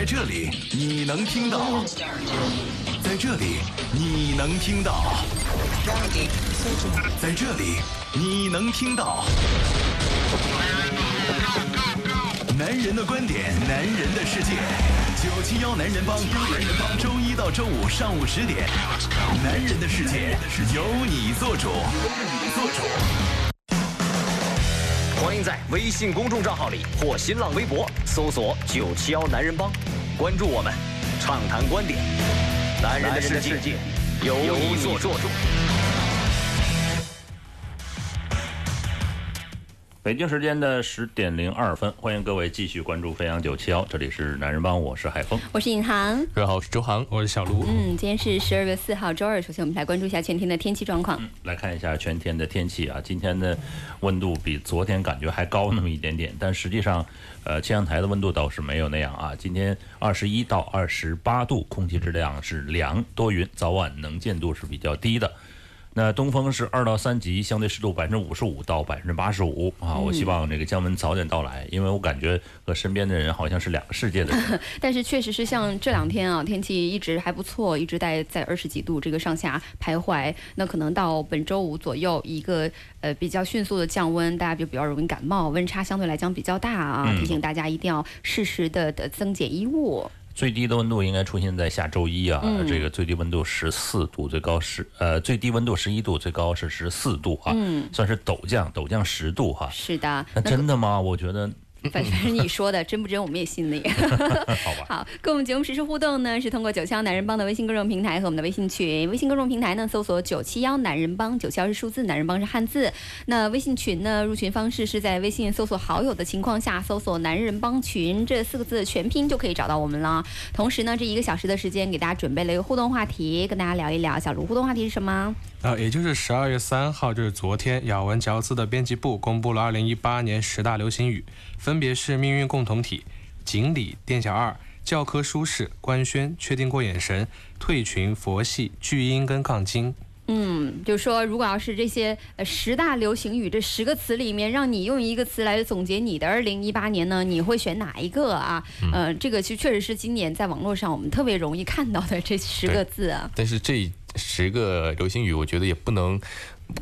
在这里你能听到，在这里你能听到，在这里你能听到。男人的观点，男人的世界。九七幺男人帮，男人帮，周一到周五上午十点，男人的世界由你做主，由你做主。在微信公众账号里或新浪微博搜索“九七幺男人帮”，关注我们，畅谈观点。男人的世界由你做主。北京时间的十点零二分，欢迎各位继续关注飞扬九七幺，这里是男人帮，我是海峰。我是尹航，各位好，我是周航，我是小卢。嗯，今天是十二月四号，周二。首先，我们来关注一下全天的天气状况。来看一下全天的天气啊，今天的温度比昨天感觉还高那么一点点，但实际上，呃，气象台的温度倒是没有那样啊。今天二十一到二十八度，空气质量是凉多云，早晚能见度是比较低的。那东风是二到三级，相对湿度百分之五十五到百分之八十五啊。我希望这个降温早点到来，因为我感觉和身边的人好像是两个世界的人。但是确实是像这两天啊，天气一直还不错，一直在在二十几度这个上下徘徊。那可能到本周五左右，一个呃比较迅速的降温，大家就比较容易感冒，温差相对来讲比较大啊。提醒大家一定要适时的的增减衣物。最低的温度应该出现在下周一啊，这个最低温度十四度，最高十呃最低温度十一度，最高是十四度啊，算是陡降，陡降十度哈。是的，那真的吗？我觉得。反正你说的，真不真我们也信你。好吧。好，跟我们节目实时互动呢，是通过九七幺男人帮的微信公众平台和我们的微信群。微信公众平台呢，搜索九七幺男人帮，九七幺是数字，男人帮是汉字。那微信群呢，入群方式是在微信搜索好友的情况下，搜索“男人帮群”这四个字全拼就可以找到我们了。同时呢，这一个小时的时间给大家准备了一个互动话题，跟大家聊一聊。小卢，互动话题是什么？啊，也就是十二月三号，就是昨天，咬文嚼字的编辑部公布了二零一八年十大流行语，分别是命运共同体、锦鲤、店小二、教科书式、官宣、确定过眼神、退群、佛系、巨婴跟杠精。嗯，就是说，如果要是这些呃十大流行语这十个词里面，让你用一个词来总结你的二零一八年呢，你会选哪一个啊？呃，这个其实确实是今年在网络上我们特别容易看到的这十个字啊。但是这十个流行语，我觉得也不能。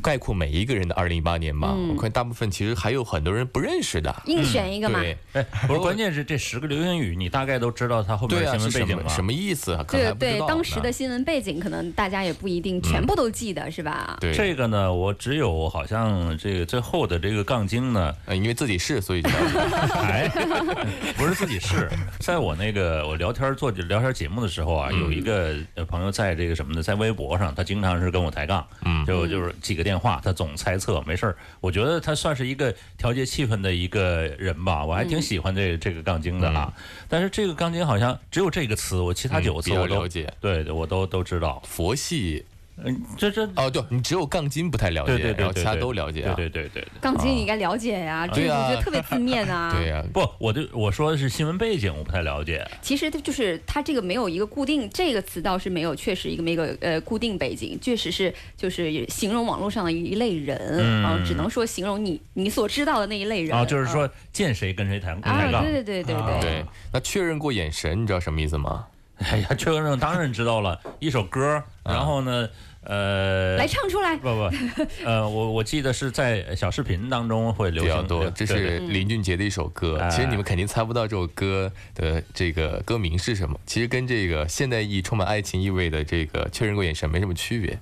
概括每一个人的二零一八年吧，我看大部分其实还有很多人不认识的。硬选一个嘛？对，哎，不是，关键是这十个流行语，你大概都知道它后面的新闻背景吗？什么意思？对对，当时的新闻背景可能大家也不一定全部都记得，是吧？对，这个呢，我只有好像这个最后的这个杠精呢，因为自己是，所以就 哎，不是自己是，在我那个我聊天做聊天节目的时候啊，有一个朋友在这个什么呢，在微博上，他经常是跟我抬杠，嗯，就就是几。个电话，他总猜测，没事儿。我觉得他算是一个调节气氛的一个人吧，我还挺喜欢这这个杠精的啊。但是这个杠精好像只有这个词，我其他九个词我都了解，对对，我都都知道。佛系。嗯，这这哦，对你只有杠精不太了解，然后其他都了解啊。对对对对，杠精你应该了解呀，这个我觉得特别字面啊。对呀，不，我就我说的是新闻背景，我不太了解。其实它就是它这个没有一个固定，这个词倒是没有，确实一个没个呃固定背景，确实是就是形容网络上的一类人啊，只能说形容你你所知道的那一类人啊，就是说见谁跟谁谈谈杠。对对对对对对。那确认过眼神，你知道什么意思吗？哎呀，确认当然知道了，一首歌，然后呢？呃，来唱出来。不不，呃，我我记得是在小视频当中会流行多。这是林俊杰的一首歌，其实你们肯定猜不到这首歌的这个歌名是什么。其实跟这个现代意充满爱情意味的这个确认过眼神没什么区别，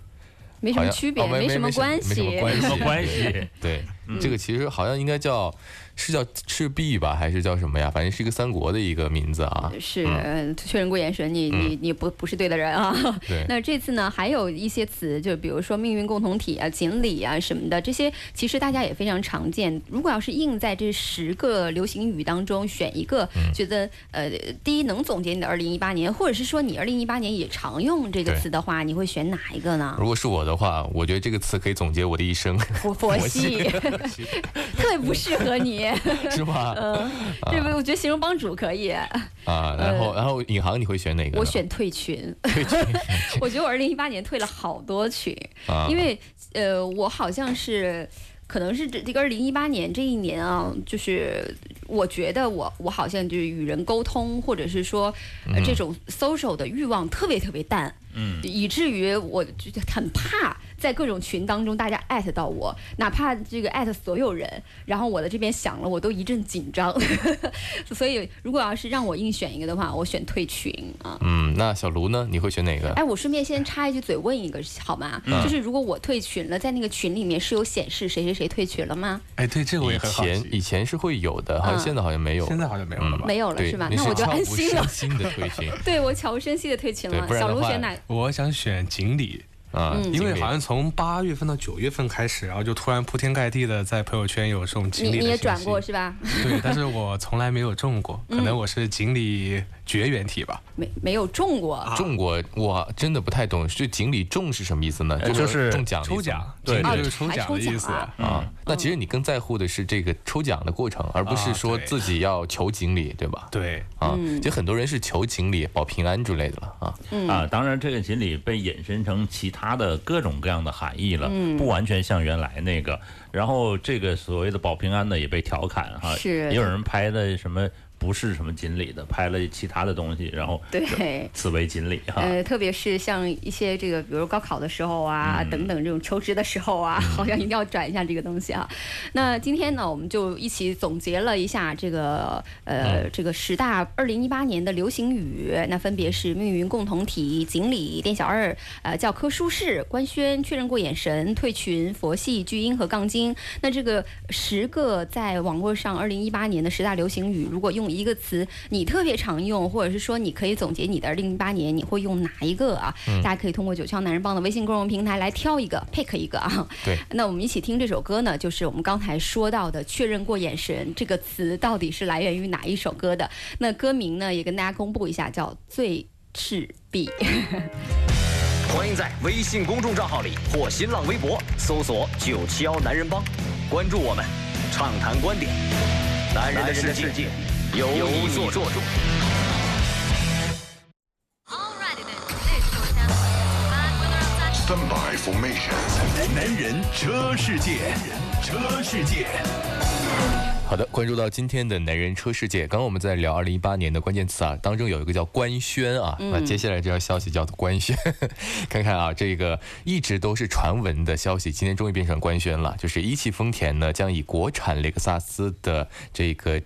没什么区别，没什么关系，没什么关系。对，这个其实好像应该叫。是叫赤壁吧，还是叫什么呀？反正是一个三国的一个名字啊。是确认过眼神，你你你不不是对的人啊。对。那这次呢，还有一些词，就比如说命运共同体啊、锦鲤啊什么的，这些其实大家也非常常见。如果要是硬在这十个流行语当中选一个，觉得呃第一能总结你的二零一八年，或者是说你二零一八年也常用这个词的话，你会选哪一个呢？如果是我的话，我觉得这个词可以总结我的一生。佛佛系，特别不适合你。是吗？嗯，这不，我觉得形容帮主可以啊。然后，然后尹航你会选哪个？我选退群。退群。我觉得我二零一八年退了好多群，因为呃，我好像是可能是这这个二零一八年这一年啊，就是我觉得我我好像就是与人沟通，或者是说、呃、这种 social 的欲望特别特别淡，嗯，以至于我就很怕在各种群当中大家艾特到我，哪怕这个艾特所有人，然后我的这边响了，我都一阵紧张。所以如果要是让我硬选一个的话，我选退群啊。嗯，那小卢呢？你会选哪个？哎，我顺便先插一句嘴问一个好吗？嗯就是如果我退群了，在那个群里面是有显示谁谁谁退群了吗？哎，对，这个我很好前以，前是会有的，好现在好像没有。现在好像没有了吧？没有了对，是吧？那我就悄无安心了声。息的退群 对我悄无声息的退群了。对不然的话小卢选哪？我想选锦鲤，啊，嗯因为好像从八月份到九月份开始，然后就突然铺天盖地的在朋友圈有这种锦鲤的信息你也转过是吧？对，但是我从来没有中过，可能我是锦鲤绝缘体吧。没没有中过。中过，我真的不太懂，就锦鲤中是什么意思呢？呃就是中奖抽奖，对就是抽奖的意思。啊。那其实你更在乎的是这个抽奖的过程，而不是说自己要求锦鲤，对吧？对，啊，嗯其实很多人是求锦鲤保平安之类的了啊。嗯啊，当然这个锦鲤被引申成其他的各种各样的含义了，嗯不完全像原来那个。然后这个所谓的保平安呢，也被调侃哈，是也有人拍的什么不是什么锦鲤的，拍了其他的东西，然后对。此为锦鲤哈。呃，特别是像一些这个，比如高考的时候啊，嗯等等这种求职的时候啊，好像一定要转一下这个东西啊。那今天呢，我们就一起总结了一下这个呃、这个十大二零一八年的流行语，那分别是命运共同体、锦鲤、店小二、呃教科书式、官宣、确认过眼神、退群、佛系、巨婴和杠精。那这个十个在网络上二零一八年的十大流行语，如果用一个词你特别常用，或者是说你可以总结你的二零零八年，你会用哪一个啊？大家可以通过九霄男人帮的微信公众平台来挑一个，pick 一个啊。对，那我们一起听这首歌呢，就是我们刚才说到的“确认过眼神”这个词，到底是来源于哪一首歌的？那歌名呢，也跟大家公布一下，叫《最赤壁》。欢迎在微信公众账号里或新浪微博搜索“九七幺男人帮”，关注我们，畅谈观点。男人的世界由你做主。Stand by formation。男人车世界，车世界。好的，关注到今天的男人车世界。刚刚我们在聊二零一八年的关键词啊，当中有一个叫官宣啊，那接下来这条消息叫做官宣。看看啊，这个一直都是传闻的消息，今天终于变成官宣了，就是一汽丰田呢将以国产雷克萨斯的这个。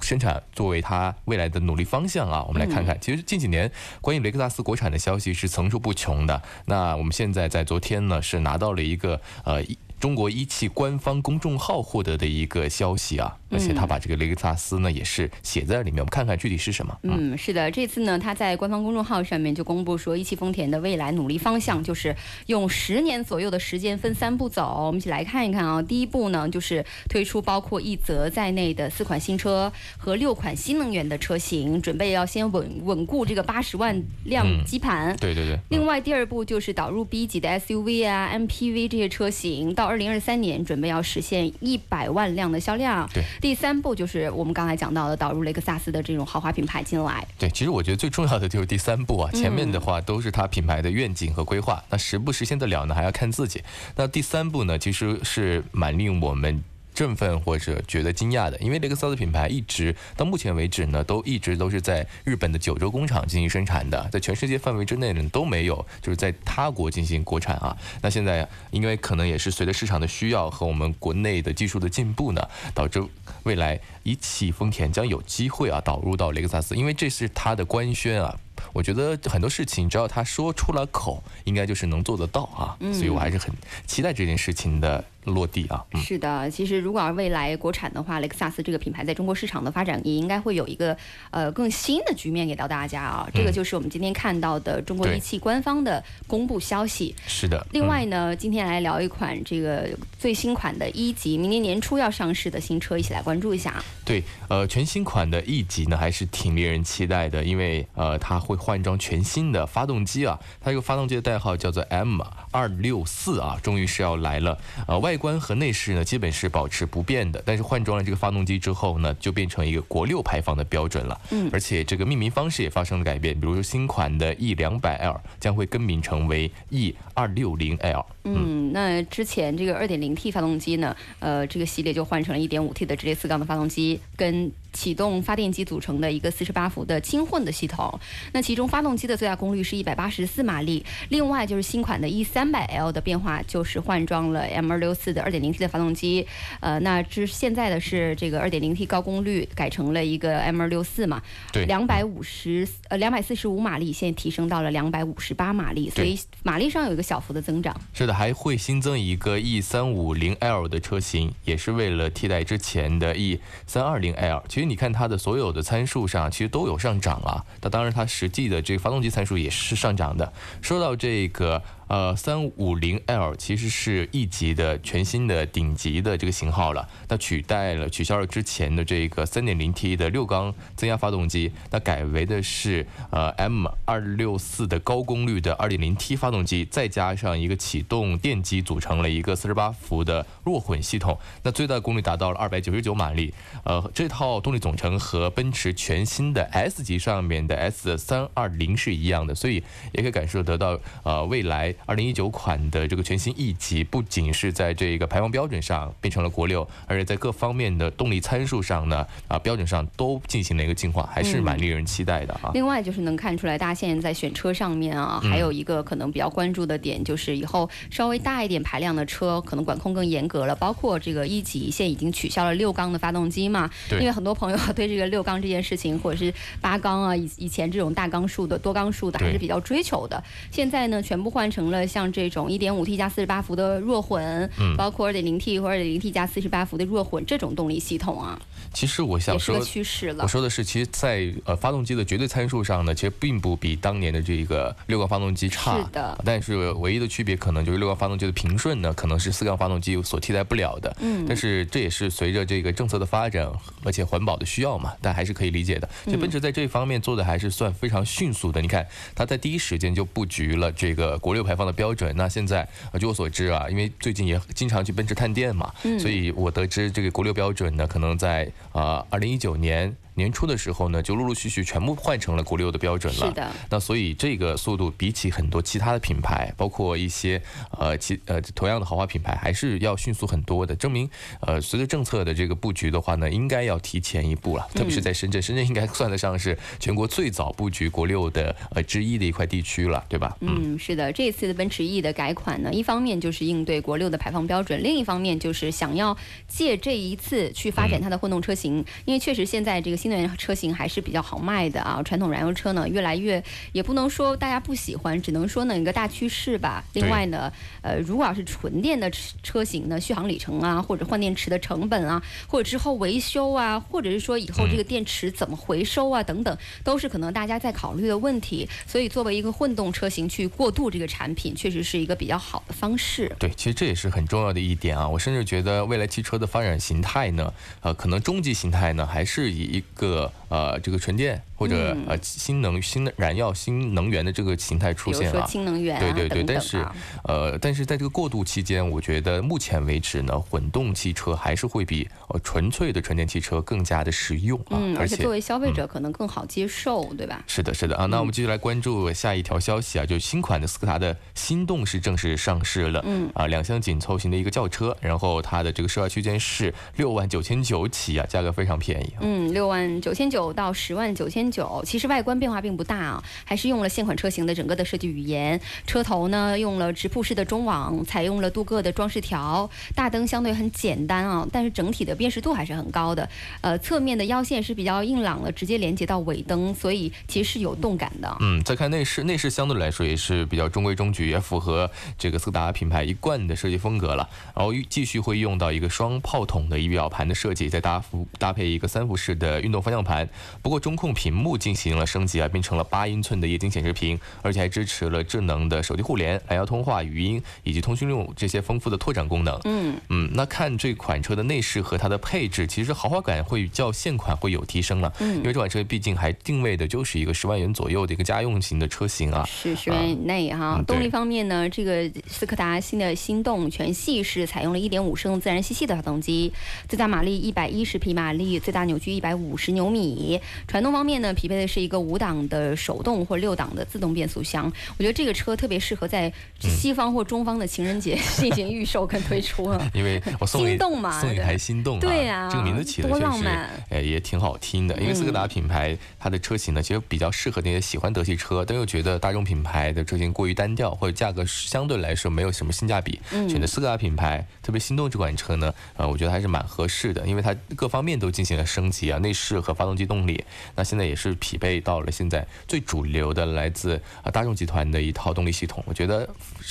生产作为它未来的努力方向啊，我们来看看。其实近几年关于雷克萨斯国产的消息是层出不穷的。那我们现在在昨天呢是拿到了一个呃一中国一汽官方公众号获得的一个消息啊，而且他把这个雷克萨斯呢也是写在里面。我们看看具体是什么。嗯，是的，这次呢，他在官方公众号上面就公布说，一汽丰田的未来努力方向就是用十年左右的时间分三步走。我们一起来看一看啊。第一步呢，就是推出包括一泽在内的四款新车和六款新能源的车型，准备要先稳稳固这个八十万辆嗯基盘。对对对，另外，第二步就是导入 B 级的 SUV 啊、MPV 这些车型，到二零二三年准备要实现一百万辆的销量。对，第三步就是我们刚才讲到的导入雷克萨斯的这种豪华品牌进来。对，其实我觉得最重要的就是第三步啊，前面的话都是它品牌的愿景和规划，那实不实现得了呢，还要看自己。那第三步呢，其实是蛮令我们。振奋或者觉得惊讶的，因为雷克萨斯品牌一直到目前为止呢，都一直都是在日本的九州工厂进行生产的，在全世界范围之内呢都没有，就是在他国进行国产啊。那现在因为可能也是随着市场的需要和我们国内的技术的进步呢，导致未来一汽丰田将有机会啊导入到雷克萨斯，因为这是它的官宣啊。我觉得很多事情只要他说出了口，应该就是能做得到啊，嗯所以我还是很期待这件事情的落地啊。嗯，是的，其实如果要未来国产的话，雷克萨斯这个品牌在中国市场的发展也应该会有一个呃更新的局面给到大家啊。这个就是我们今天看到的中国一汽官方的公布消息。是的。另外嗯呢，今天来聊一款这个最新款的一级，明年年初要上市的新车，一起来关注一下啊。对，呃，全新款的 E 级呢还是挺令人期待的，因为呃，它会换装全新的发动机啊，它这个发动机的代号叫做 M 二六四啊，终于是要来了。呃，外观和内饰呢基本是保持不变的，但是换装了这个发动机之后呢，就变成一个国六排放的标准了。嗯，而且这个命名方式也发生了改变，比如说新款的 E 两百 L 将会更名成为 E 二六零 L。嗯，那之前这个 2.0T 发动机呢，呃，这个系列就换成了一点五 T 的直列四缸的发动机，跟启动发电机组成的一个四十八伏的轻混的系统。那其中发动机的最大功率是一百八十四马力，另外就是新款的 E300L 的变化就是换装了 M264 的 2.0T 的发动机。呃，那之现在的是这个 2.0T 高功率改成了一个 M264 嘛，对两百五十呃两百四十五马力，现在提升到了两百五十八马力，所以马力上有一个小幅的增长。是的，还会新增一个 E 三五零 L 的车型，也是为了替代之前的 E 三二零 L。所以你看它的所有的参数上，其实都有上涨啊。那当然，它实际的这个发动机参数也是上涨的。说到这个。呃，三五零 L 其实是 E 级的全新的顶级的这个型号了，那取代了取消了之前的这个三点零 T 的六缸增压发动机，那改为的是呃 M 二六四的高功率的二点零 T 发动机，再加上一个启动电机，组成了一个四十八伏的弱混系统，那最大功率达到了二百九十九马力。呃，这套动力总成和奔驰全新的 S 级上面的 S 三二零是一样的，所以也可以感受得到呃未来。二零一九款的这个全新 E 级，不仅是在这个排放标准上变成了国六，而且在各方面的动力参数上呢，啊标准上都进行了一个进化，还是蛮令人期待的啊。另外就是能看出来，大家现在在选车上面啊，还有一个可能比较关注的点，就是以后稍微大一点排量的车，可能管控更严格了。包括这个一级现在已经取消了六缸的发动机嘛，因为很多朋友对这个六缸这件事情，或者是八缸啊，以以前这种大缸数的、多缸数的还是比较追求的。现在呢，全部换成了像这种 1.5T 加48伏的弱混，包括 2.0T 或者 2.0T 加48伏的弱混这种动力系统啊。其实我想说，趋势了。我说的是，其实，在呃发动机的绝对参数上呢，其实并不比当年的这个六缸发动机差。是的。但是唯一的区别可能就是六缸发动机的平顺呢，可能是四缸发动机所替代不了的。嗯。但是这也是随着这个政策的发展，而且环保的需要嘛，但还是可以理解的。所以奔驰在这方面做的还是算非常迅速的。你看，它在第一时间就布局了这个国六排放的标准。那现在，据我所知啊，因为最近也经常去奔驰探店嘛，所以我得知这个国六标准呢，可能在啊二零一九年。年初的时候呢，就陆陆续续全部换成了国六的标准了。是的。那所以这个速度比起很多其他的品牌，包括一些呃其呃同样的豪华品牌，还是要迅速很多的。证明呃随着政策的这个布局的话呢，应该要提前一步了。特别是在深圳，深圳应该算得上是全国最早布局国六的呃之一的一块地区了，对吧？嗯，是的。这次的奔驰 E 的改款呢，一方面就是应对国六的排放标准，另一方面就是想要借这一次去发展它的混动车型，因为确实现在这个新能源车型还是比较好卖的啊，传统燃油车呢越来越也不能说大家不喜欢，只能说呢一个大趋势吧。另外呢，呃，如果要是纯电的车型呢，续航里程啊，或者换电池的成本啊，或者之后维修啊，或者是说以后这个电池怎么回收啊等等，都是可能大家在考虑的问题。所以作为一个混动车型去过渡这个产品，确实是一个比较好的方式。对，其实这也是很重要的一点啊。我甚至觉得未来汽车的发展形态呢，呃，可能终极形态呢，还是以一个。呃，这个纯电或者呃新能新的燃料新能源的这个形态出现了，氢能源，对对对，但是呃，但是在这个过渡期间，我觉得目前为止呢，混动汽车还是会比呃纯粹的纯电汽车更加的实用啊，嗯，而且作为消费者可能更好接受，对吧？是的，是的啊，那我们继续来关注下一条消息啊，就是新款的斯柯达的心动是正式上市了，嗯啊，两厢紧凑型的一个轿车，然后它的这个售价区间是六万九千九起啊，价格非常便宜，嗯，六万九千九。九到十万九千九，其实外观变化并不大啊，还是用了现款车型的整个的设计语言。车头呢用了直瀑式的中网，采用了镀铬的装饰条。大灯相对很简单啊，但是整体的辨识度还是很高的。呃，侧面的腰线是比较硬朗的，直接连接到尾灯，所以其实是有动感的。嗯，再看内饰，内饰相对来说也是比较中规中矩，也符合这个斯柯达品牌一贯的设计风格了。然后继续会用到一个双炮筒的仪表盘的设计，再搭附搭配一个三辐式的运动方向盘。不过中控屏幕进行了升级啊，变成了八英寸的液晶显示屏，而且还支持了智能的手机互联、蓝牙通话、语音以及通讯录这些丰富的拓展功能。嗯嗯，那看这款车的内饰和它的配置，其实豪华感会较现款会有提升了。嗯因为这款车毕竟还定位的就是一个十万元左右的一个家用型的车型啊。是十元以内哈。嗯动力方面呢，这个斯柯达新的心动全系是采用了一点五升自然吸气的发动机，最大马力一百一十匹马力，最大扭矩一百五十牛米。传动方面呢，匹配的是一个五档的手动或六档的自动变速箱。我觉得这个车特别适合在西方或中方的情人节进行预售跟推出啊。因为我送你心动嘛送你台心动啊，对呀这个名字起的多确实浪漫，呃，也挺好听的。因为斯柯达品牌它的车型呢，其实比较适合那些喜欢德系车，但又觉得大众品牌的车型过于单调，或者价格相对来说没有什么性价比，选择斯柯达品牌，特别心动这款车呢，呃，我觉得还是蛮合适的，因为它各方面都进行了升级啊，内饰和发动机动力，那现在也是匹配到了现在最主流的来自啊大众集团的一套动力系统，我觉得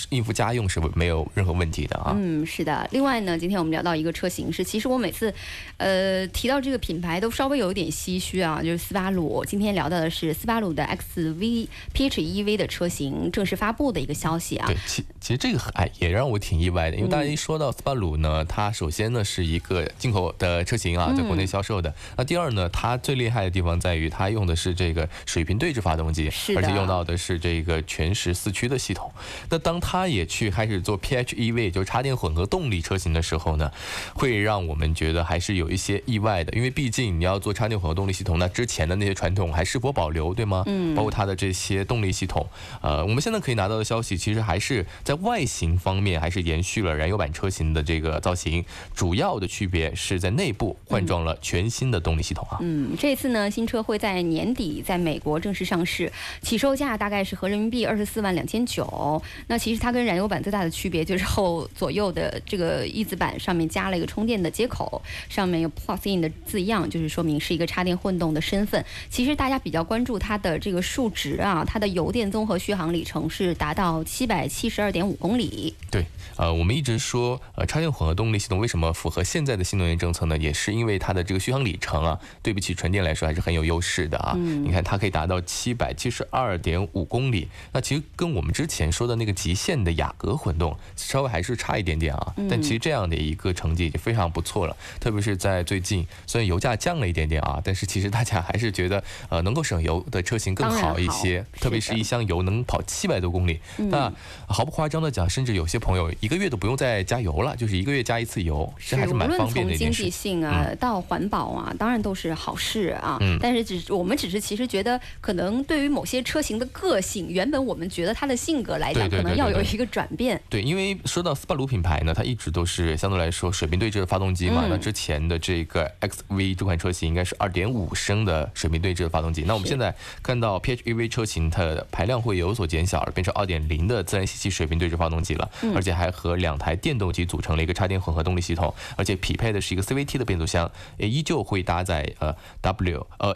应付家用是没有任何问题的啊。嗯，是的。另外呢，今天我们聊到一个车型是，其实我每次，呃，提到这个品牌都稍微有一点唏嘘啊，就是斯巴鲁。今天聊到的是斯巴鲁的 XV PHEV 的车型正式发布的一个消息啊对。，其其实这个哎也让我挺意外的，因为大家一说到斯巴鲁呢，它首先呢是一个进口的车型啊，在国内销售的。那第二呢，它最厉害的地方在于它用的是这个水平对置发动机，而且用到的是这个全时四驱的系统。那当它也去开始做 PHEV，也就是插电混合动力车型的时候呢，会让我们觉得还是有一些意外的，因为毕竟你要做插电混合动力系统，那之前的那些传统还是否保留，对吗？嗯包括它的这些动力系统，呃，我们现在可以拿到的消息，其实还是在外形方面还是延续了燃油版车型的这个造型，主要的区别是在内部换装了全新的动力系统啊。嗯，这次呢，新车会在年底在美国正式上市，起售价大概是合人民币二十四万两千九。那其实它跟燃油版最大的区别就是后左右的这个翼子板上面加了一个充电的接口，上面有 Plus in 的字样，就是说明是一个插电混动的身份。其实大家比较关注它的这个数值啊，它的油电综合续航里程是达到七百七十二点五公里。对，呃，我们一直说，呃，插电混合动力系统为什么符合现在的新能源政策呢？也是因为它的这个续航里程啊，对比起纯电来说还是很有优势的啊。你看，它可以达到七百七十二点五公里，那其实跟我们之前说的那个极限的雅阁混动稍微还是差一点点啊。但其实这样的一个成绩已经非常不错了，特别是在最近，虽然油价降了一点点啊，但是其实大家还是觉得，呃，能够省油的车型更好一些，特别是一箱油能跑七百多公里。那毫不夸张的讲，甚至有些朋友一个月都不用再加油了，就是一个月加一次油，这还是蛮方便的从经济一件事。性啊、到环保啊，当然都是好事啊。嗯但是只我们只是其实觉得，可能对于某些车型的个性，原本我们觉得它的性格来讲，可能要有一个转变。对，因为说到斯巴鲁品牌呢，它一直都是相对来说水平对置的发动机嘛。嗯那之前的这个 XV 这款车型应该是2.5升的水平对置的发动机。那我们现在看到 PHEV 车型，它的排量会有所减小，变成2.0的自然吸气水平对置发动机了，嗯而且还和两台电动机组成了一个插电混合动力系统，而且匹配的是一个 CVT 的变速箱，也依旧会搭载呃 W 呃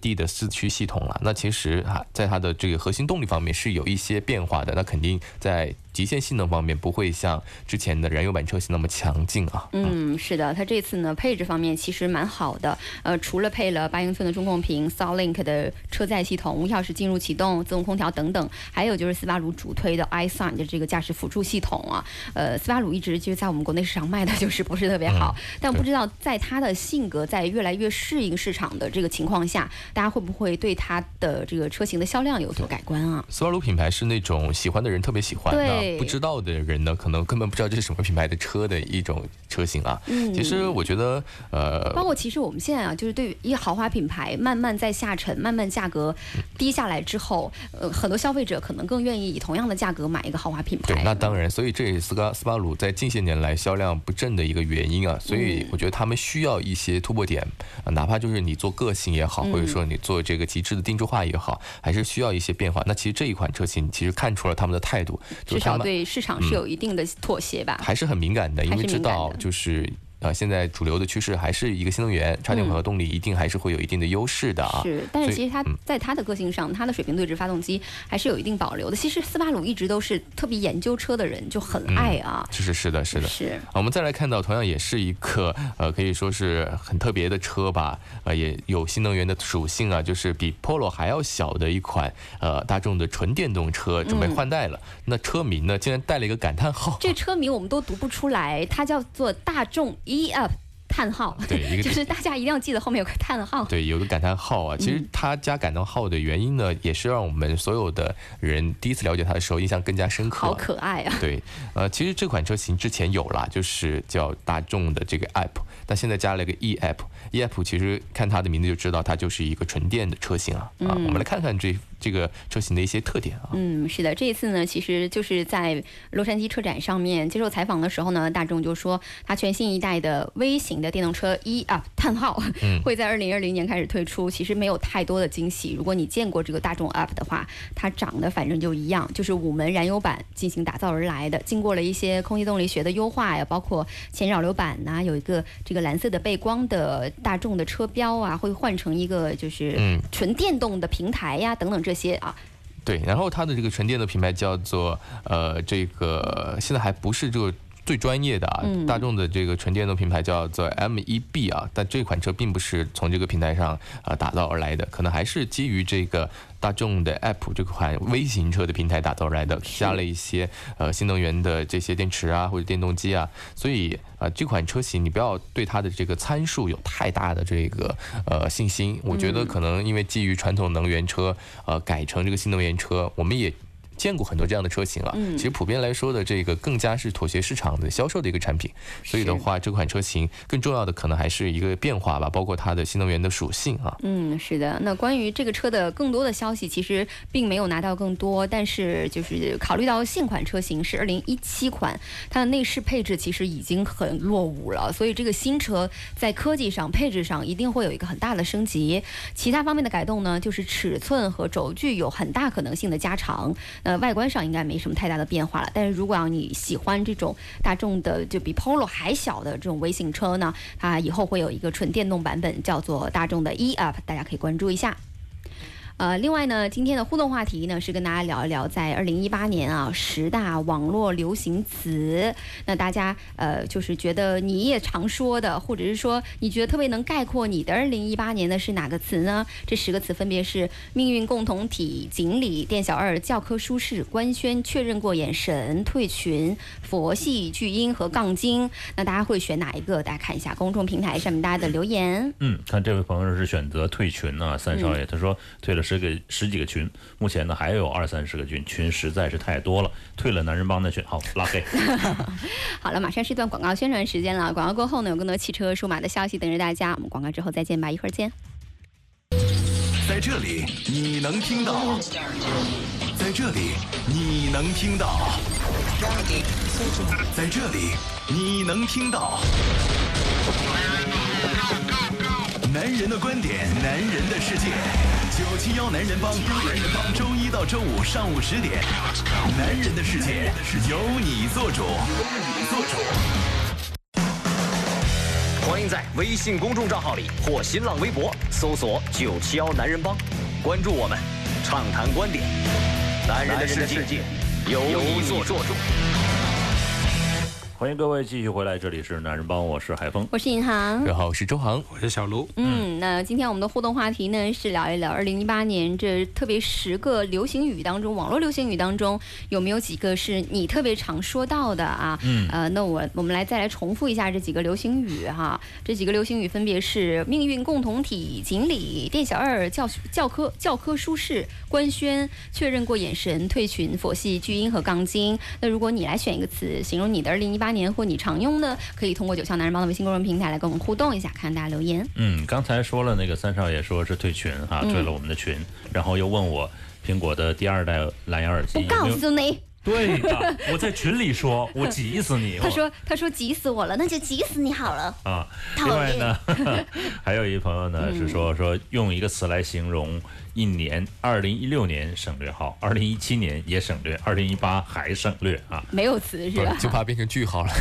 D 的四驱系统了。那其实啊，在它的这个核心动力方面是有一些变化的，那肯定在极限性能方面不会像之前的燃油版车型那么强劲啊。嗯，是的，它这次呢配置方面其实蛮好的。呃，除了配了八英寸的中控屏、StarLink 的车载系统、无钥匙进入启动、自动空调等等，还有就是斯巴鲁主推的 iSign 的这个驾驶辅助系统啊。呃，斯巴鲁一直就是在我们国内市场卖的就是不是特别好，但不知道在它的性格在越来越适应市场的这个情况下，大家会不会对它的这个车型的销量有所改观啊？斯巴鲁品牌是那种喜欢的人特别喜欢，对那不知道的人呢，可能根本不知道这是什么品牌的车的一种车型啊。嗯其实我觉得，呃，包括其实我们现在啊，就是对于一个豪华品牌慢慢在下沉，慢慢价格低下来之后，呃，很多消费者可能更愿意以同样的价格买一个豪华品牌。对，那当然，所以这也是斯巴斯巴鲁在近些年来销量不振的一个原因啊。所以我觉得他们需要一些突破点，啊哪怕就是你做个性也好，或者说你做这个极致的定制化也好，还是需要一些变化。那其实这一款车型其实看出了他们的态度，就至少是他们对市场是有一定的妥协吧。还是很敏感的，因为知道就是呃，现在主流的趋势还是一个新能源，插电混合动力一定还是会有一定的优势的啊。是，但是其实它嗯在它的个性上，它的水平对置发动机还是有一定保留的。其实斯巴鲁一直都是特别研究车的人，就很爱啊。是是是的，是的。是啊我们再来看到，同样也是一个呃，可以说是很特别的车吧，呃，也有新能源的属性啊，就是比 Polo 还要小的一款呃大众的纯电动车准备换代了。那车名呢，竟然带了一个感叹号。这 车名我们都读不出来，它叫做大众 E Up 叹号，对一个 就是大家一定要记得后面有个叹号。对，有个感叹号啊。其实它加感叹号的原因呢，也是让我们所有的人第一次了解它的时候印象更加深刻。好可爱啊！对，呃，其实这款车型之前有啦，就是叫大众的这个 app，但现在加了一个 e app。e app 其实看它的名字就知道，它就是一个纯电的车型啊。啊，我们来看看这这个车型的一些特点啊。嗯，是的，这一次呢，其实就是在洛杉矶车展上面接受采访的时候呢，大众就说，它全新一代的微型的电动车一啊叹号会在二零二零年开始推出。其实没有太多的惊喜。如果你见过这个大众 Up 的话，它长得反正就一样，就是五门燃油版进行打造而来的，经过了一些空气动力学的优化呀，包括前扰流板呐、有一个这个蓝色的背光的大众的车标啊，会换成一个就是嗯纯电动的平台呀，等等这些啊。对，然后它的这个纯电的品牌叫做呃，这个现在还不是这个最专业的啊，嗯大众的这个纯电动品牌叫做 MEB 啊，但这款车并不是从这个平台上呃打造而来的，可能还是基于这个大众的 App 这款微型车的平台打造而来的，加了一些呃新能源的这些电池啊或者电动机啊，所以啊、呃这款车型你不要对它的这个参数有太大的这个呃信心，我觉得可能因为基于传统能源车呃改成这个新能源车，我们也。见过很多这样的车型啊，嗯其实普遍来说的这个更加是妥协市场的销售的一个产品，所以的话，这款车型更重要的可能还是一个变化吧，包括它的新能源的属性啊。嗯，是的。那关于这个车的更多的消息，其实并没有拿到更多，但是就是考虑到现款车型是二零一七款，它的内饰配置其实已经很落伍了，所以这个新车在科技上、配置上一定会有一个很大的升级。其他方面的改动呢，就是尺寸和轴距有很大可能性的加长。呃，外观上应该没什么太大的变化了。但是如果要你喜欢这种大众的就比 Polo 还小的这种微型车呢，它以后会有一个纯电动版本，叫做大众的 E Up，大家可以关注一下。呃，另外呢，今天的互动话题呢是跟大家聊一聊，在二零一八年啊十大网络流行词。那大家呃就是觉得你也常说的，或者是说你觉得特别能概括你的二零一八年的是哪个词呢？这十个词分别是命运共同体、锦鲤、店小二、教科书式、官宣、确认过眼神、退群、佛系、巨婴和杠精。那大家会选哪一个？大家看一下公众平台上面大家的留言。嗯，看这位朋友是选择退群啊，三少爷，他说退了十个十几个群，目前呢还有二三十个群，群实在是太多了，退了男人帮的群，好拉黑。好了，马上是一段广告宣传时间了。广告过后呢，有更多汽车、数码的消息等着大家。我们广告之后再见吧，一会儿见。在这里你能听到，在这里你能听到，在这里你能听到。男人的观点，男人的世界。九七幺男人帮，男人帮，周一到周五上午十点，男人的世界由你做主，由你做主。欢迎在微信公众账号里或新浪微博搜索“九七幺男人帮”，关注我们，畅谈观点。男人的世界由你做主。欢迎各位继续回来，这里是男人帮，我是海峰。我是银行。然后我是周航，我是小卢。嗯，那今天我们的互动话题呢是聊一聊二零一八年这特别十个流行语当中，网络流行语当中有没有几个是你特别常说到的啊？嗯呃，那我我们来再来重复一下这几个流行语哈。这几个流行语分别是命运共同体、锦鲤、店小二、教教科教科书式、官宣、确认过眼神、退群、佛系、巨婴和杠精。那如果你来选一个词形容你的二零一八年或你常用的，可以通过九霄男人帮的微信公众平台来跟我们互动一下，看看大家留言。嗯，刚才说了那个三少爷说是退群哈，嗯退了我们的群，然后又问我苹果的第二代蓝牙耳机我告？诉你。对的，我在群里说，我急死你。他说：“他说急死我了，那就急死你好了。啊，另外呢，还有一朋友呢是说说用一个词来形容一年，二零一六年省略号，二零一七年也省略，二零一八还省略啊。没有词是吧？就怕变成句号了。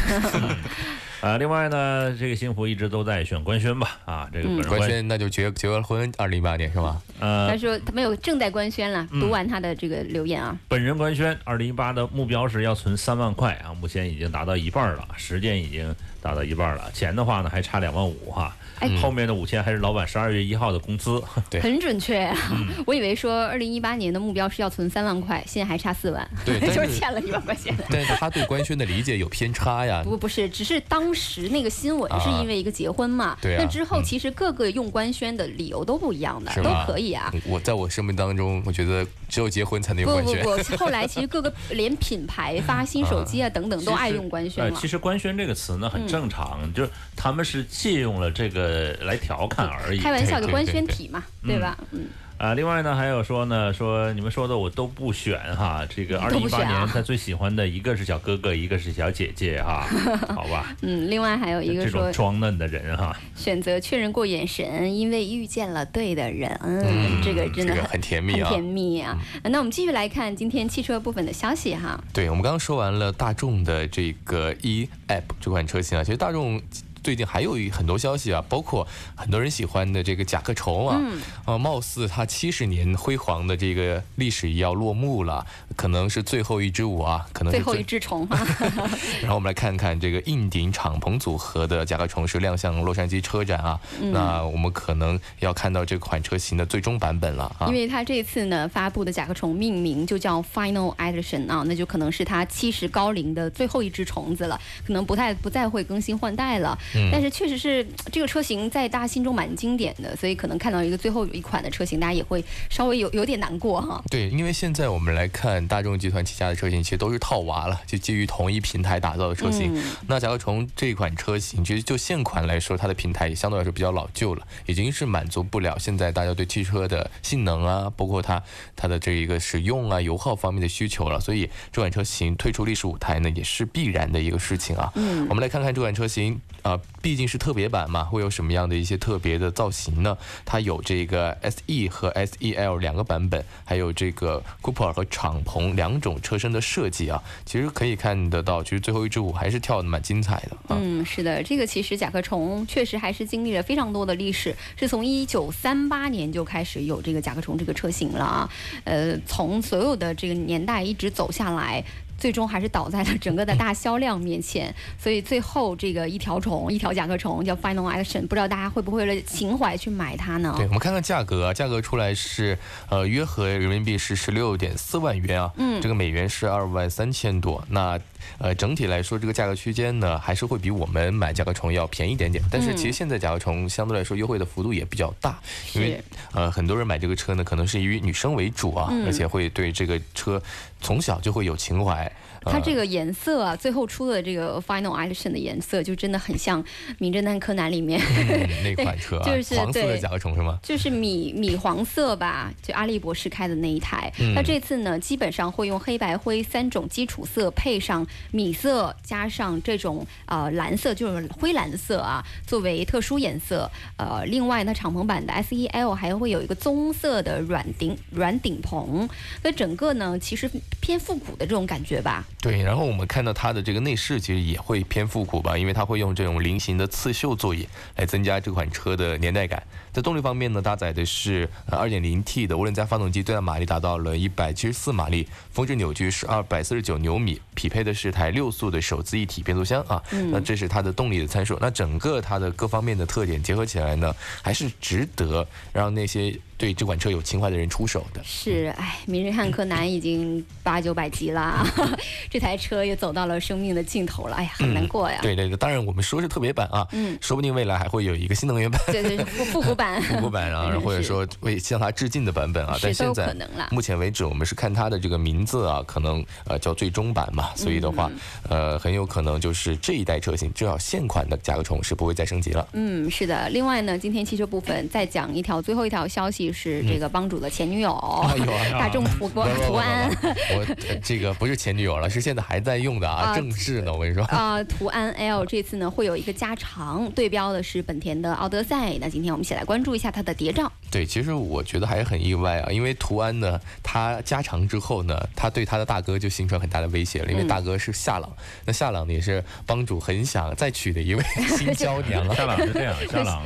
啊，另外呢，这个幸福一直都在选官宣吧，啊，这个本人官宣那就结结了婚，二零一八年是吧？呃他，说他没有正在官宣了，嗯。读完他的这个留言啊，本人官宣，二零一八的目标是要存三万块啊，目前已经达到一半了，时间已经达到一半了，钱的话呢还差两万五哈，哎后面的五千还是老板十二月一号的工资，对。很准确啊。嗯。我以为说二零一八年的目标是要存三万块，现在还差四万，对 但就是是欠了一万块钱。但是他对官宣的理解有偏差呀。不不是，只是当时那个新闻啊是因为一个结婚嘛，对啊。那之后其实各个用官宣的理由都不一样的，都可以啊。我在我生命当中，我觉得只有结婚才能用不不官宣。不，后来其实各个连品牌发新手机啊等等都爱用官宣其。实官宣这个词呢很嗯正常，就是他们是借用了这个来调侃而已。开玩笑，就官对对宣体嘛，对吧？嗯，啊，另外呢，还有说呢，说你们说的我都不选哈。这个二零一八年他最喜欢的一个是小哥哥，一个是小姐姐哈，好吧？嗯，另外还有一个这说种装嫩的人哈，选择确认过眼神，因为遇见了对的人，嗯这个真的这个很很甜蜜啊很甜蜜啊。那我们继续来看今天汽车部分的消息哈。对，我们刚刚说完了大众的这个 e app 这款车型啊，其实大众。最近还有一很多消息啊，包括很多人喜欢的这个甲壳虫啊，嗯啊，貌似它七十年辉煌的这个历史要落幕了，可能是最后一支舞啊，可能是最后一只虫哈，然后我们来看看这个硬顶敞篷组合的甲壳虫是亮相洛杉矶车展啊，嗯那我们可能要看到这款车型的最终版本了啊因。为它这次呢发布的甲壳虫命名就叫 Final Edition 啊，那就可能是它七十高龄的最后一只虫子了，可能不太不再会更新换代了。嗯但是确实是这个车型在大家心中蛮经典的，所以可能看到一个最后一款的车型，大家也会稍微有有点难过哈。对，因为现在我们来看大众集团旗下的车型，其实都是套娃了，就基于同一平台打造的车型。嗯那假如从这款车型，其实就现款来说，它的平台也相对来说比较老旧了，已经是满足不了现在大家对汽车的性能啊，包括它它的这一个使用啊、油耗方面的需求了。所以这款车型退出历史舞台呢，也是必然的一个事情啊。嗯我们来看看这款车型啊、job. 毕竟是特别版嘛，会有什么样的一些特别的造型呢？它有这个 SE 和 SEL 两个版本，还有这个 Cooper 和敞篷两种车身的设计啊，其实可以看得到，其实最后一支舞还是跳的蛮精彩的。嗯，是的，这个其实甲壳虫确实还是经历了非常多的历史，是从一九三八年就开始有这个甲壳虫这个车型了啊。呃，从所有的这个年代一直走下来。最终还是倒在了整个的大销量面前，所以最后这个一条虫，一条甲壳虫叫 Final Action，不知道大家会不会为了情怀去买它呢？对，我们看看价格啊，价格出来是呃约合人民币是十六点四万元啊，嗯这个美元是二万三千多。那呃整体来说，这个价格区间呢，还是会比我们买甲壳虫要便宜一点点。但是其实现在甲壳虫相对来说优惠的幅度也比较大，因为呃很多人买这个车呢，可能是以女生为主啊，嗯而且会对这个车从小就会有情怀。它这个颜色啊，最后出的这个 Final Edition 的颜色，就真的很像《名侦探柯南》里面。嗯 那款车啊，就是黄色的甲壳虫是吗？就是米米黄色吧，就阿笠博士开的那一台。嗯那这次呢，基本上会用黑白灰三种基础色，配上米色，加上这种呃蓝色，就是灰蓝色啊，作为特殊颜色。呃，另外呢，敞篷版的 SEL 还会有一个棕色的软顶软顶棚。那整个呢，其实偏复古的这种感觉吧。对，然后我们看到它的这个内饰其实也会偏复古吧，因为它会用这种菱形的刺绣座椅来增加这款车的年代感。在动力方面呢，搭载的是呃 2.0T 的涡轮增压发动机，最大马力达到了174马力，峰值扭矩是249牛米，匹配的是台六速的手自一体变速箱啊。那这是它的动力的参数。那整个它的各方面的特点结合起来呢，还是值得让那些对这款车有情怀的人出手的。是，哎，名侦探柯南已经八九百集啦，这台车也走到了生命的尽头了，哎呀，很难过呀。对对对，当然我们说是特别版啊，嗯说不定未来还会有一个新能源版。对对，复复古版，复古版啊，或者说为向它致敬的版本啊，但现在目前为止，我们是看它的这个名字啊，可能呃叫最终版嘛，所以的话，嗯呃很有可能就是这一代车型，至少现款的甲壳虫是不会再升级了。嗯，是的。另外呢，今天汽车部分再讲一条，最后一条消息是这个帮主的前女友，哎呦哎呀大众途观途安。我呃这个不是前女友了，是现在还在用的啊，啊正式呢，我跟你说。啊、途安 L 这次呢会有一个加长，对标的是本田的奥德赛。那今天我们一起来关注一下它的谍照。对，其实我觉得还是很意外啊，因为途安呢，他加长之后呢，他对他的大哥就形成很大的威胁了，因为大哥是夏朗，那夏朗呢也是帮主很想再娶的一位新娇娘了。夏朗是这样，夏朗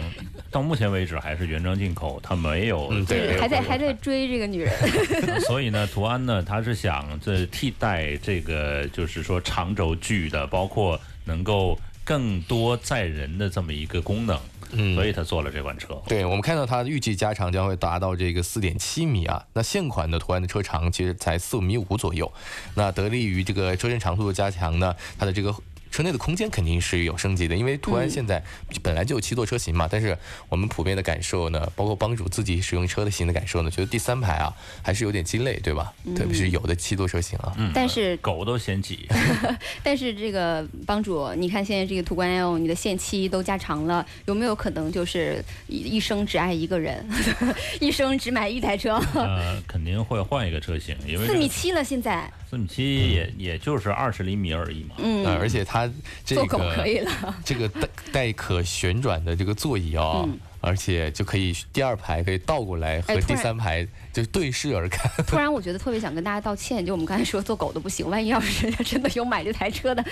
到目前为止还是原装进口，它没有嗯对对，还在还在在，追这个女人。所以呢，图安呢，他是想这替代这个，就是说长轴距的，包括能够更多载人的这么一个功能，嗯所以他做了这款车。对，我们看到它预计加长将会达到这个四点七米啊。那现款的途安的车长其实才四五米五左右，那得力于这个车身长度的加强呢，它的这个。车内的空间肯定是有升级的，因为途安现在本来就有七座车型嘛，但是我们普遍的感受呢，包括帮主自己使用车的型的感受呢，觉得第三排啊还是有点鸡肋，对吧？特别是有的七座车型啊，嗯但是狗都嫌挤，但是这个帮主，你看现在这个途观 L，你的限期都加长了，有没有可能就是一一生只爱一个人，一生只买一台车？呃，肯定会换一个车型，因为四米七了，现在，四米七也也就是二十厘米而已嘛。嗯，呃，而且它这个可以了。这个带带可旋转的这个座椅哦，嗯而且就可以第二排可以倒过来和第三排就对视而看。突然，我觉得特别想跟大家道歉，就我们刚才说做狗的不行，万一要是人家真的有买这台车的，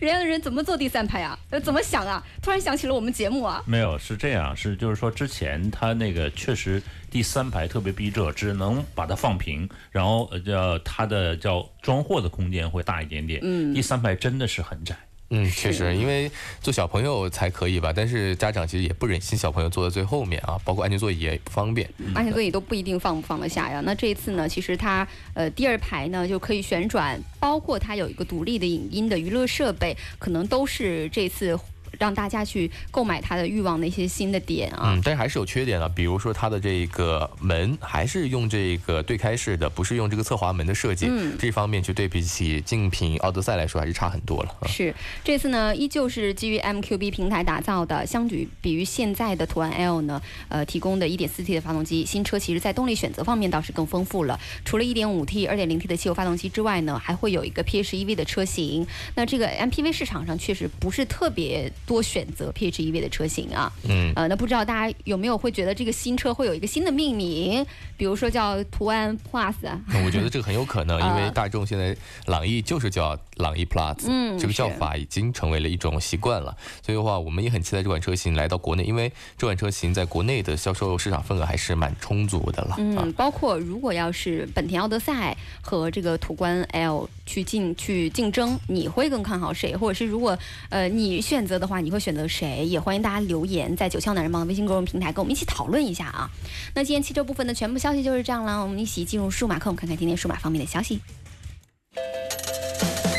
人家的人怎么坐第三排啊？呃怎么想啊？突然想起了我们节目啊。没有，是这样，是就是说之前他那个确实第三排特别逼仄，只能把它放平，然后呃叫它的叫装货的空间会大一点点。嗯第三排真的是很窄。嗯，确实，因为做小朋友才可以吧，但是家长其实也不忍心小朋友坐在最后面啊，包括安全座椅也不方便。安全座椅都不一定放不放得下呀。那这一次呢，其实它呃第二排呢就可以旋转，包括它有一个独立的影音的娱乐设备，可能都是这次让大家去购买它的欲望的一些新的点啊。嗯，但是还是有缺点的，比如说它的这个门还是用这个对开式的，不是用这个侧滑门的设计，嗯这方面就对比起竞品奥德赛来说还是差很多了。啊是，这次呢依旧是基于 MQB 平台打造的，相比比于现在的途安 L 呢，呃，提供的 1.4T 的发动机，新车其实在动力选择方面倒是更丰富了。除了 1.5T、2.0T 的汽油发动机之外呢，还会有一个 PHEV 的车型。那这个 MPV 市场上确实不是特别多选择 PHEV 的车型啊。嗯，呃，那不知道大家有没有会觉得这个新车会有一个新的命名，比如说叫途安 Plus 啊？那我觉得这个很有可能，因为啊大众现在朗逸就是叫朗逸 Plus，嗯这个叫法已经成为了一种习惯了。所以的话，我们也很期待这款车型来到国内，因为这款车型在国内的销售市场份额还是蛮充足的了。啊嗯，包括如果要是本田奥德赛和这个途观 L 去竞去竞争，你会更看好谁？或者是如果呃你选择的话，你会选择谁？也欢迎大家留言在九霄男人帮的微信公众平台跟我们一起讨论一下啊。那今天汽车部分的全部消息就是这样了，我们一起进入数码控，看看今天数码方面的消息。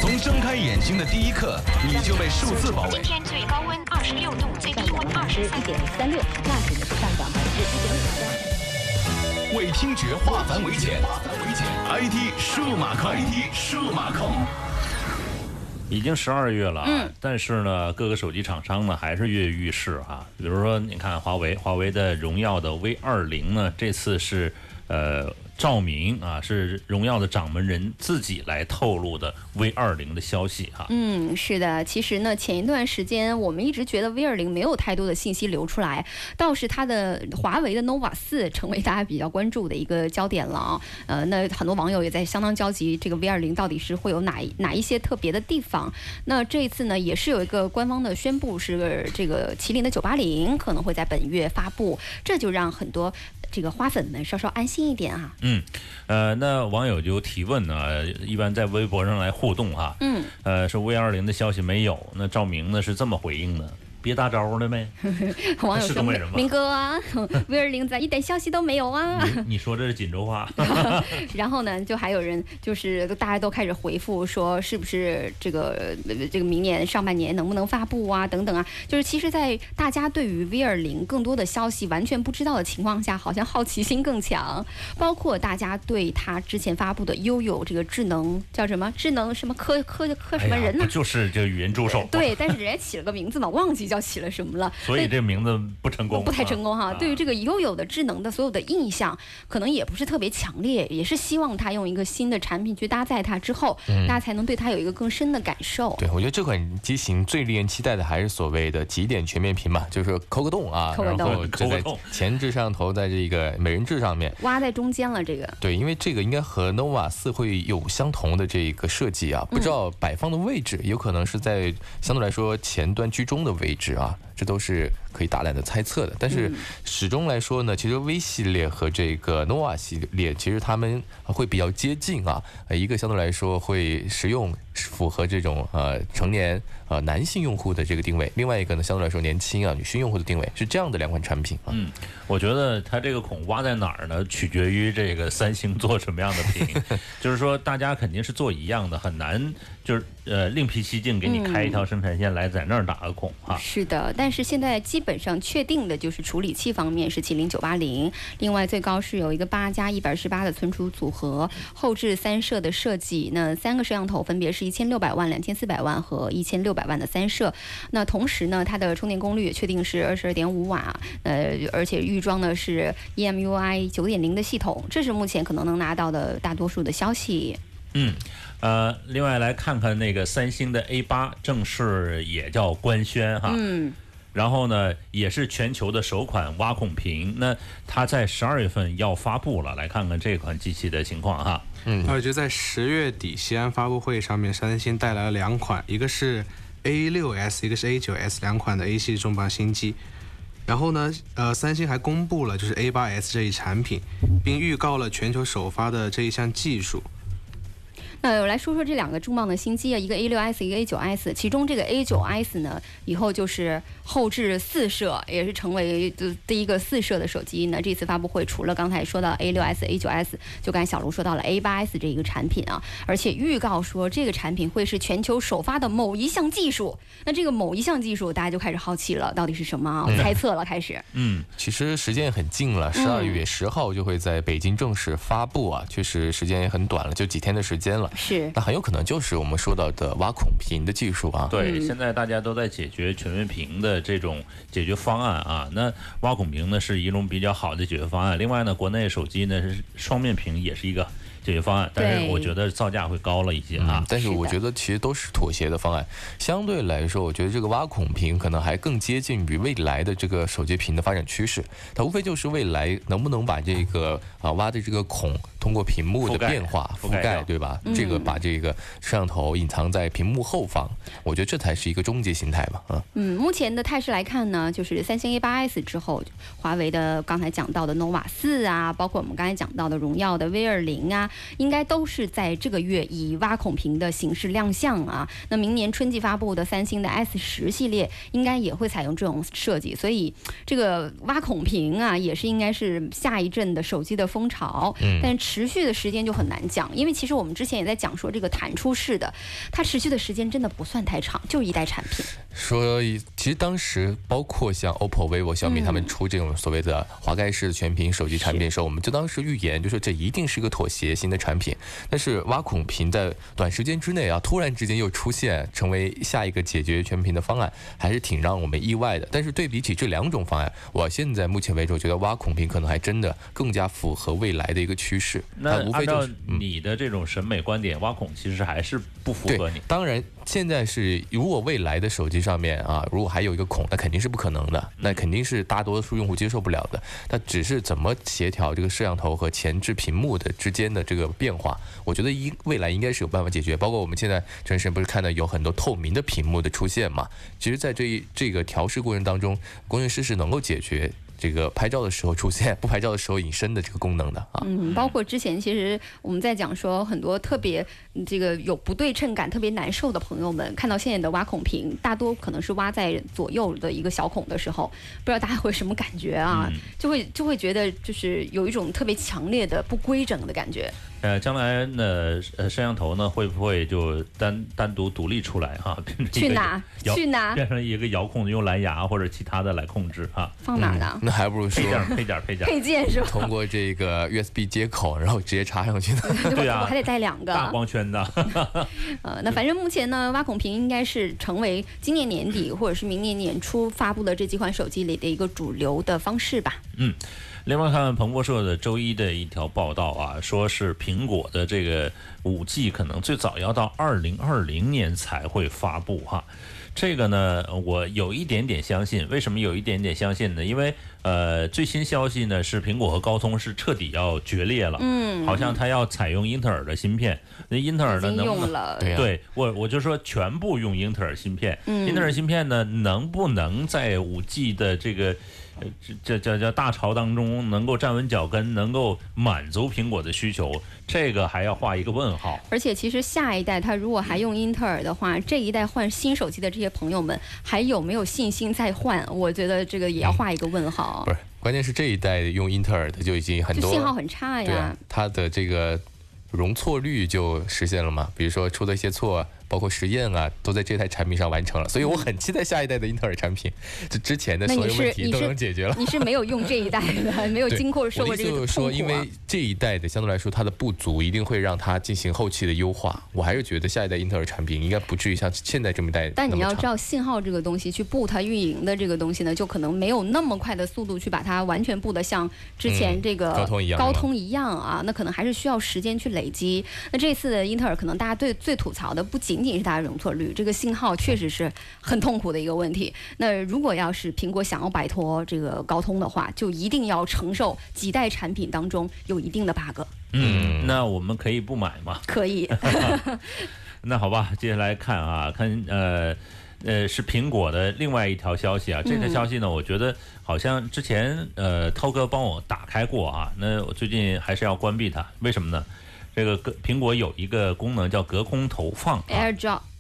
从睁开眼睛的第一刻，你就被数字包围今。天最高温二十六度，最低温二十三度。三六，那指的是上涨百分之一点五三。为听觉化繁为简，IT 数码控，IT 数码控。已经十二月了，嗯但是呢，各个手机厂商呢还是跃跃欲试哈。比如说，你看华为，华为的荣耀的 V 二零呢，这次是呃赵明啊，是荣耀的掌门人自己来透露的 V 二零的消息哈。嗯，是的，其实呢，前一段时间我们一直觉得 V 二零没有太多的信息流出来，倒是它的华为的 nova 四成为大家比较关注的一个焦点了啊。呃，那很多网友也在相当焦急，这个 V 二零到底是会有哪哪一些特别的地方？那这一次呢，也是有一个官方的宣布，是这个麒麟的九八零可能会在本月发布，这就让很多这个花粉们稍稍安心一点啊。呃，那网友就提问呢，一般在微博上来互动哈。嗯，呃，说 V 二零的消息没有，那赵明呢是这么回应的：别大招了呗。网友说明哥啊，V 二零咋一点消息都没有啊。你你说这是锦州话？然后呢，就还有人就是大家都开始回复说，是不是这个呃这个明年上半年能不能发布啊，等等啊。就是其实，在大家对于 V 二零更多的消息完全不知道的情况下，好像好奇心更强。包括大家对他之前发布的悠悠这个智能叫什么智能什么科科科什么人呢哎？就是这个语音助手？对，但是人家起了个名字嘛，忘记叫起了什么了。所以这名字不成功，不太成功哈。啊对于这个悠有的智能的所有的印象，可能也不是特别强烈，也是希望它用一个新的产品去搭载它之后，大家才能对它有一个更深的感受。对，我觉得这款机型最令人期待的还是所谓的极点全面屏嘛，就是抠个洞啊，然抠个洞后就在抠个洞前置摄像头在这个美人痣上面。挖在中间了，这个对，因为这个应该和 nova 四会有相同的这一个设计啊，不知道摆放的位置，有可能是在相对来说前端居中的位置纸啊。这都是可以大胆的猜测的。但是始终来说呢，其实 V 系列和这个 nova 系列，其实它们会比较接近啊，呃一个相对来说会实用，符合这种呃成年呃男性用户的这个定位，另外一个呢相对来说年轻啊女性用户的定位，是这样的两款产品啊。嗯，我觉得它这个孔挖在哪儿呢？取决于这个三星做什么样的屏，就是说大家肯定是做一样的，很难就是呃另辟蹊径给你开一条生产线来在那儿打个孔啊。是的，但是现在基本上确定的就是处理器方面是麒麟九八零，另外最高是有一个八加一百二十八的存储组合，后置三摄的设计，那三个摄像头分别是一千六百万、两千四百万和一千六百万的三摄。那同时呢，它的充电功率也确定是二十二点五瓦，呃，而且预装的是 E EMUI 九点零的系统，这是目前可能能拿到的大多数的消息。嗯，呃，另外来看看那个三星的 A 八正式也叫官宣哈。嗯。然后呢，也是全球的首款挖孔屏。那它在十二月份要发布了，来看看这款机器的情况哈。嗯，我觉得在十月底西安发布会上面，三星带来了两款，一个是 A 六 S，一个是 A 九 S 两款的 A 系重磅新机。然后呢，呃，三星还公布了就是 A 八 S 这一产品，并预告了全球首发的这一项技术。那我来说说这两个重磅的新机啊，一个 A 6 S，一个 A 9 S。其中这个 A 9 S 呢，以后就是后置四摄，也是成为呃第一个四摄的手机。那这次发布会除了刚才说到 A 6 S、A 9 S，就刚才小卢说到了 A 8 S 这一个产品啊，而且预告说这个产品会是全球首发的某一项技术。那这个某一项技术，大家就开始好奇了，到底是什么啊？猜测了，开始。嗯，其实时间也很近了，十二月十号就会在北京正式发布啊，确实时间也很短了，就几天的时间了。是。那很有可能就是我们说到的挖孔屏的技术啊。对，现在大家都在解决全面屏的这种解决方案啊。那挖孔屏呢是一种比较好的解决方案。另外呢，国内手机呢是双面屏也是一个解决方案，但是我觉得造价会高了一些啊嗯。，但是我觉得其实都是妥协的方案。相对来说，我觉得这个挖孔屏可能还更接近于未来的这个手机屏的发展趋势。它无非就是未来能不能把这个啊挖的这个孔通过屏幕的变化覆盖，覆盖对吧？嗯这个把这个摄像头隐藏在屏幕后方，我觉得这才是一个终极形态吧。啊，嗯，目前的态势来看呢，就是三星 A 8 S 之后，华为的刚才讲到的 nova 四啊，包括我们刚才讲到的荣耀的 V 二零啊，应该都是在这个月以挖孔屏的形式亮相啊。那明年春季发布的三星的 S 十系列，应该也会采用这种设计，所以这个挖孔屏啊，也是应该是下一阵的手机的风潮。嗯但持续的时间就很难讲，因为其实我们之前也在讲说，这个弹出式的，它持续的时间真的不算太长，就是一代产品。说其实当时包括像 OPPO、vivo、小米嗯他们出这种所谓的滑盖式的全屏手机产品的时候，我们就当时预言就说这一定是一个妥协型的产品。但是挖孔屏在短时间之内啊，突然之间又出现成为下一个解决全屏的方案，还是挺让我们意外的。但是对比起这两种方案，我现在目前为止，我觉得挖孔屏可能还真的更加符合未来的一个趋势。它那按照无非就是嗯你的这种审美观点，挖孔其实还是不符合你。，当然现在是如果未来的手机上面啊，如果还有一个孔，那肯定是不可能的，那肯定是大多数用户接受不了的。那只是怎么协调这个摄像头和前置屏幕的之间的这个变化，我觉得应未来应该是有办法解决。包括我们现在陈神不是看到有很多透明的屏幕的出现嘛？其实，在这一这个调试过程当中，工程师是能够解决。这个拍照的时候出现，不拍照的时候隐身的这个功能的啊，嗯，包括之前其实我们在讲说很多特别嗯这个有不对称感、特别难受的朋友们，看到现在的挖孔屏，大多可能是挖在左右的一个小孔的时候，不知道大家会什么感觉啊？嗯就会就会觉得就是有一种特别强烈的不规整的感觉。呃，将来呢，呃，摄像头呢会不会就单单独独立出来哈、变成一个去哪？去哪？变成一个遥控用蓝牙或者其他的来控制哈、放哪儿呢？嗯那还不如说配件儿配件儿配件，配件是吧？通过这个 USB 接口，然后直接插上去的。对啊我还得带两个。大光圈的。呃，那反正目前呢，挖孔屏应该是成为今年年底或者是明年年初发布的这几款手机里的一个主流的方式吧。另外看彭博社的周一的一条报道啊，说是苹果的这个五 G 可能最早要到二零二零年才会发布哈。这个呢，我有一点点相信。为什么有一点点相信呢？因为呃，最新消息呢是苹果和高通是彻底要决裂了，嗯好像它要采用英特尔的芯片。那英特尔已经呢能不能？用了，对我，我就说全部用英特尔芯片。嗯英特尔芯片呢，能不能在五 G 的这个呃这这叫叫大潮当中能够站稳脚跟，能够满足苹果的需求？这个还要画一个问号。而且其实下一代它如果还用英特尔的话，这一代换新手机的这些朋友们还有没有信心再换？我觉得这个也要画一个问号不。是，关键是这一代用英特尔的就已经很多，就信号很差呀对啊。，它的这个容错率就实现了嘛。比如说出的一些错，包括实验啊，都在这台产品上完成了。所以我很期待下一代的英特尔产品，就之前的所有问题都是你是能解决了。你是没有用这一代的，没有经过受过这个就是说，因为。这一代的相对来说它的不足，一定会让它进行后期的优化。我还是觉得下一代英特尔产品应该不至于像现在这么一代但你要知道，信号这个东西去布它运营的这个东西呢，就可能没有那么快的速度去把它完全布的像之前嗯这个高通一样高通一样啊，那可能还是需要时间去累积。那这次的英特尔可能大家对最吐槽的不仅仅仅是它的容错率，这个信号确实是很痛苦的一个问题。那如果要是苹果想要摆脱这个高通的话，就一定要承受几代产品当中有一定的 bug。嗯，那我们可以不买吗？可以，那好吧，接下来看啊，看呃呃是苹果的另外一条消息啊，这条消息呢，我觉得好像之前呃涛哥帮我打开过啊，那我最近还是要关闭它，为什么呢？这个隔苹果有一个功能叫隔空投放啊。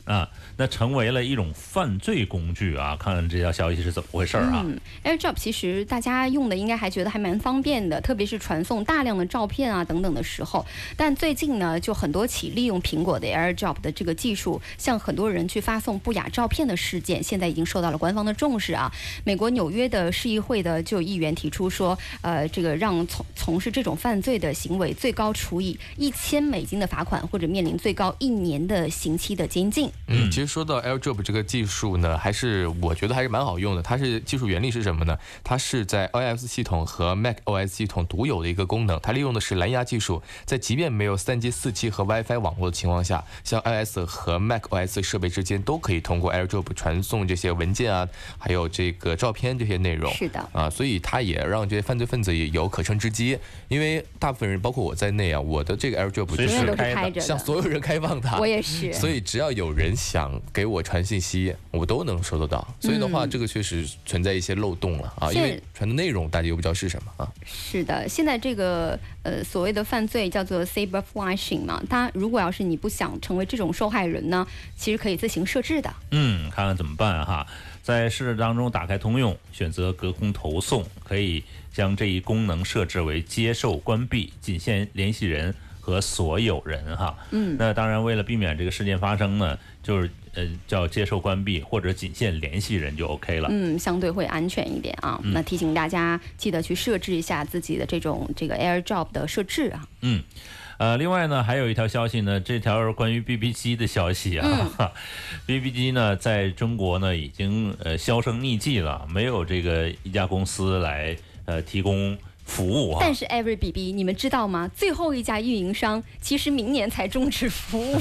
啊，那成为了一种犯罪工具啊！看看这条消息是怎么回事儿啊？嗯，AirDrop 其实大家用的应该还觉得还蛮方便的，特别是传送大量的照片啊等等的时候。但最近呢，就很多起利用苹果的 AirDrop 的这个技术，向很多人去发送不雅照片的事件，现在已经受到了官方的重视啊。美国纽约的市议会的就议员提出说，呃，这个让从从事这种犯罪的行为，最高处以一千美金的罚款，或者面临最高一年的刑期的监禁。嗯，其实说到 AirDrop 这个技术呢，还是我觉得还是蛮好用的。它是技术原理是什么呢？它是在 iOS 系统和 macOS 系统独有的一个功能，它利用的是蓝牙技术，在即便没有 3G、4G 和 WiFi 网络的情况下，像 iOS 和 macOS 设备之间都可以通过 AirDrop 传送这些文件啊，还有这个照片这些内容。是的啊，所以它也让这些犯罪分子也有可乘之机。因为大部分人，包括我在内啊，我的这个 AirDrop 就随时都是开的开着的。向所有人开放它。我也是。所以只要有人想给我传信息，我都能收得到。所以的话，嗯这个确实存在一些漏洞了啊，因为传的内容大家又不知道是什么啊。是的，现在这个呃所谓的犯罪叫做 cyber flashing 嘛，它如果要是你不想成为这种受害人呢，其实可以自行设置的。嗯，看看怎么办哈。在设置当中打开通用，选择隔空投送，可以将这一功能设置为接受关闭，仅限联系人和所有人哈。嗯那当然，为了避免这个事件发生呢，就是呃叫接受关闭或者仅限联系人就 OK 了。嗯，相对会安全一点啊。那提醒大家记得去设置一下自己的这种这个 AirDrop 的设置啊。嗯，呃，另外呢，还有一条消息呢，这条是关于 BB 机的消息啊。BB 机呢，在中国呢已经呃销声匿迹了，没有这个一家公司来呃提供服务啊。但是 Every BB，你们知道吗？最后一家运营商其实明年才终止服务。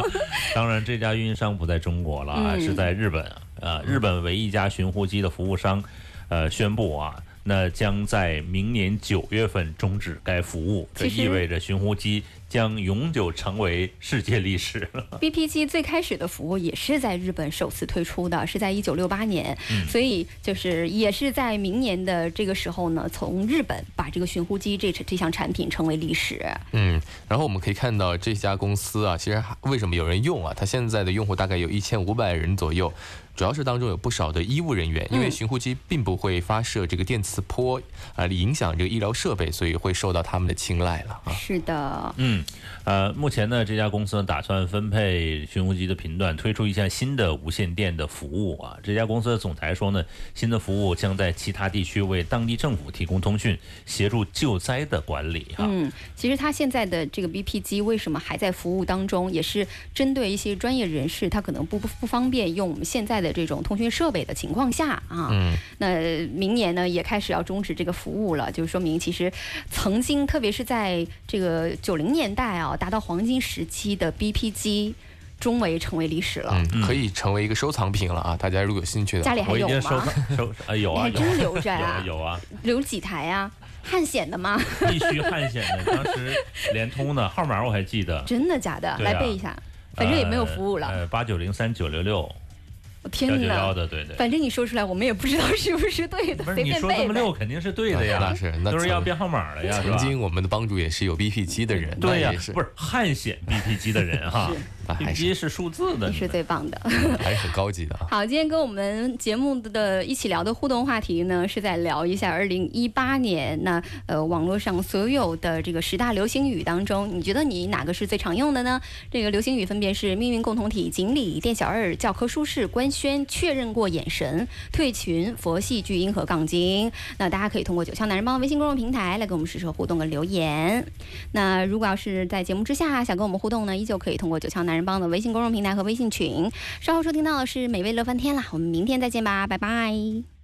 当然，这家运营商不在中国了啊，嗯是在日本。呃，日本唯一一家寻呼机的服务商，呃，宣布啊，那将在明年九月份终止该服务。这意味着寻呼机将永久成为世界历史了。BP 机最开始的服务也是在日本首次推出的，是在一九六八年，嗯所以就是也是在明年的这个时候呢，从日本把这个寻呼机这这项产品成为历史。嗯，然后我们可以看到这家公司啊，其实还为什么有人用啊？它现在的用户大概有一千五百人左右。主要是当中有不少的医务人员，因为嗯寻呼机并不会发射这个电磁波，啊、影响这个医疗设备，所以会受到他们的青睐了啊。是的，嗯，呃，目前呢，这家公司呢打算分配寻呼机的频段，推出一项新的无线电的服务啊。这家公司的总裁说呢，新的服务将在其他地区为当地政府提供通讯，协助救灾的管理哈。嗯，其实它现在的这个 BP 机为什么还在服务当中，也是针对一些专业人士，他可能不不不方便用我们现在的这种通讯设备的情况下啊，嗯，那明年呢也开始要终止这个服务了，就是说明其实曾经，特别是在这个九零年代啊，达到黄金时期的 BP 机，终为成为历史了。嗯，可以成为一个收藏品了啊！大家如果有兴趣的话，家里还有吗？收啊 有啊有你还真留着啊有有啊，留几台啊？汉显的吗？必须汉显的，当时联通的号码我还记得，真的假的？啊来背一下。反正也没有服务了。呃，八九零三九六六我天幺幺！的，对对。反正你说出来，我们也不知道是不是对的，不是随你说这么便背呗。溜肯定是对的呀，那是那都是要编号码的呀，曾经我们的帮主也是有 BP 机的人，对也，是不是汗显 BP 机的人哈还是机是数字的，你是最棒的。还是很高级的啊。好，今天跟我们节目的一起聊的互动话题呢，是在聊一下二零一八年那呃网络上所有的这个十大流行语当中，你觉得你哪个是最常用的呢？这个流行语分别是命运共同体、锦鲤、店小二、教科书式、官宣、确认过眼神、退群、佛系巨婴和杠精。那大家可以通过九霄男人帮微信公众平台来跟我们实时互动跟留言。那如果要是在节目之下想跟我们互动呢，依旧可以通过九霄男人帮的微信公众平台和微信群。稍后收听到的是美味乐翻天啦，我们明天再见吧，拜拜。